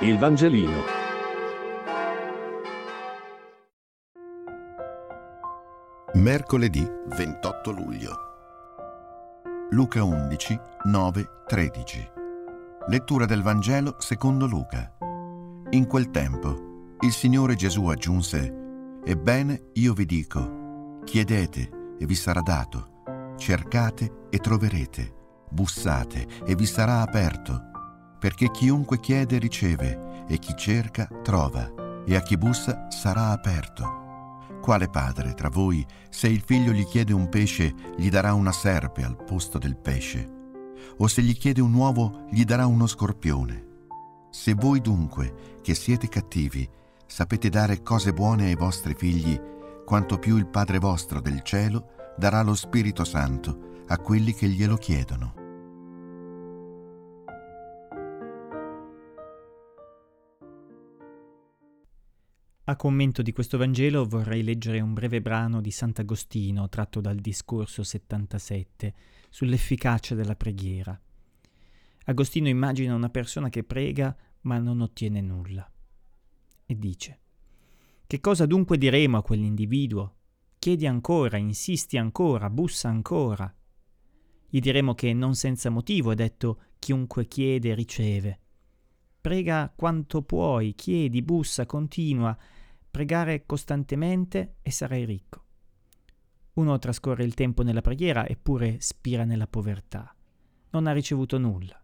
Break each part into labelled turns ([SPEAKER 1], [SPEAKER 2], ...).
[SPEAKER 1] Il Vangelino.
[SPEAKER 2] Mercoledì 28 luglio. Luca 11, 9, 13. Lettura del Vangelo secondo Luca. In quel tempo il Signore Gesù aggiunse, Ebbene io vi dico, chiedete e vi sarà dato, cercate e troverete, bussate e vi sarà aperto perché chiunque chiede riceve e chi cerca trova e a chi bussa sarà aperto. Quale padre tra voi, se il figlio gli chiede un pesce, gli darà una serpe al posto del pesce? O se gli chiede un uovo, gli darà uno scorpione? Se voi dunque, che siete cattivi, sapete dare cose buone ai vostri figli, quanto più il Padre vostro del cielo darà lo Spirito Santo a quelli che glielo chiedono.
[SPEAKER 3] A commento di questo Vangelo vorrei leggere un breve brano di Sant'Agostino tratto dal discorso 77 sull'efficacia della preghiera. Agostino immagina una persona che prega ma non ottiene nulla e dice Che cosa dunque diremo a quell'individuo? Chiedi ancora, insisti ancora, bussa ancora. Gli diremo che non senza motivo è detto chiunque chiede riceve. Prega quanto puoi, chiedi, bussa, continua, pregare costantemente e sarai ricco. Uno trascorre il tempo nella preghiera eppure spira nella povertà. Non ha ricevuto nulla.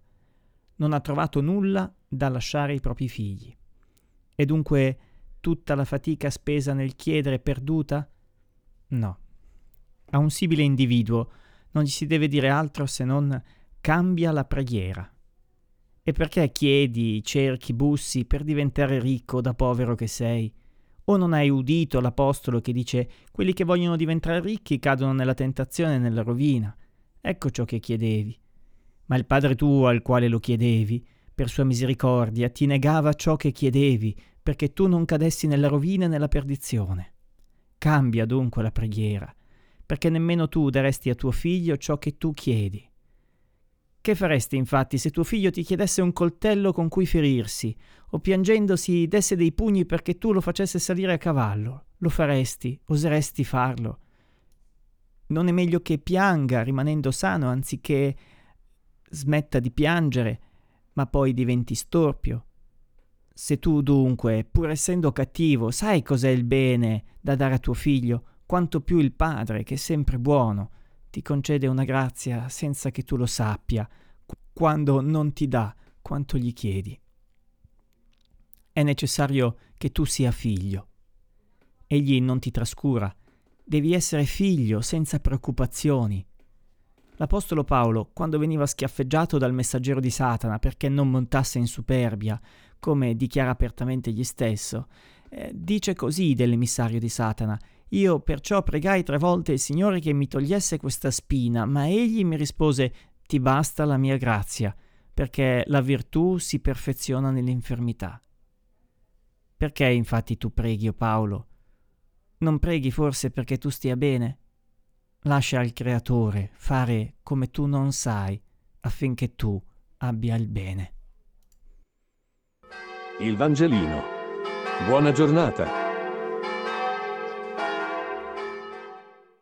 [SPEAKER 3] Non ha trovato nulla da lasciare ai propri figli. E dunque tutta la fatica spesa nel chiedere perduta? No. A un simile individuo non gli si deve dire altro se non cambia la preghiera. E perché chiedi, cerchi, bussi per diventare ricco da povero che sei? O non hai udito l'Apostolo che dice quelli che vogliono diventare ricchi cadono nella tentazione e nella rovina? Ecco ciò che chiedevi. Ma il Padre tuo al quale lo chiedevi, per sua misericordia, ti negava ciò che chiedevi, perché tu non cadessi nella rovina e nella perdizione. Cambia dunque la preghiera, perché nemmeno tu daresti a tuo figlio ciò che tu chiedi. Che faresti infatti se tuo figlio ti chiedesse un coltello con cui ferirsi, o piangendosi desse dei pugni perché tu lo facesse salire a cavallo? Lo faresti, oseresti farlo. Non è meglio che pianga rimanendo sano anziché smetta di piangere, ma poi diventi storpio. Se tu dunque, pur essendo cattivo, sai cos'è il bene da dare a tuo figlio, quanto più il Padre, che è sempre buono, ti concede una grazia senza che tu lo sappia, quando non ti dà quanto gli chiedi. È necessario che tu sia figlio. Egli non ti trascura. Devi essere figlio senza preoccupazioni. L'Apostolo Paolo, quando veniva schiaffeggiato dal messaggero di Satana perché non montasse in superbia, come dichiara apertamente egli stesso, eh, dice così dell'emissario di Satana, io perciò pregai tre volte il Signore che mi togliesse questa spina, ma egli mi rispose Ti basta la mia grazia, perché la virtù si perfeziona nell'infermità. Perché infatti tu preghi, o Paolo? Non preghi forse perché tu stia bene? Lascia al Creatore fare come tu non sai, affinché tu abbia il bene.
[SPEAKER 1] Il Vangelino. Buona giornata.